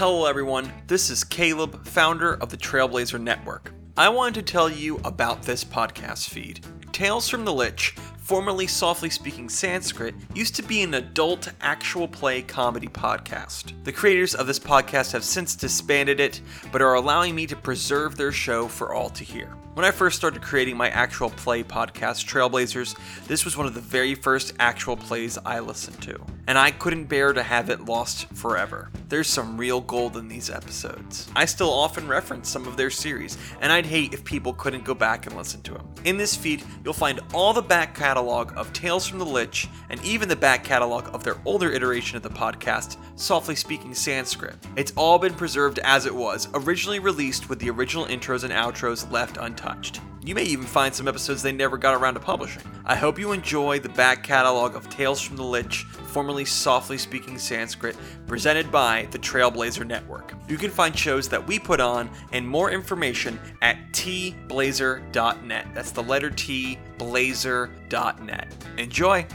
Hello, everyone. This is Caleb, founder of the Trailblazer Network. I wanted to tell you about this podcast feed. Tales from the Lich, formerly Softly Speaking Sanskrit, used to be an adult actual play comedy podcast. The creators of this podcast have since disbanded it, but are allowing me to preserve their show for all to hear. When I first started creating my actual play podcast, Trailblazers, this was one of the very first actual plays I listened to, and I couldn't bear to have it lost forever. There's some real gold in these episodes. I still often reference some of their series, and I'd hate if people couldn't go back and listen to them. In this feed, you'll find all the back catalog of Tales from the Lich, and even the back catalog of their older iteration of the podcast, Softly Speaking Sanskrit. It's all been preserved as it was, originally released with the original intros and outros left untouched. You may even find some episodes they never got around to publishing. I hope you enjoy the back catalog of Tales from the Lich, formerly Softly Speaking Sanskrit, presented by the Trailblazer Network. You can find shows that we put on and more information at tblazer.net. That's the letter T, blazer.net. Enjoy!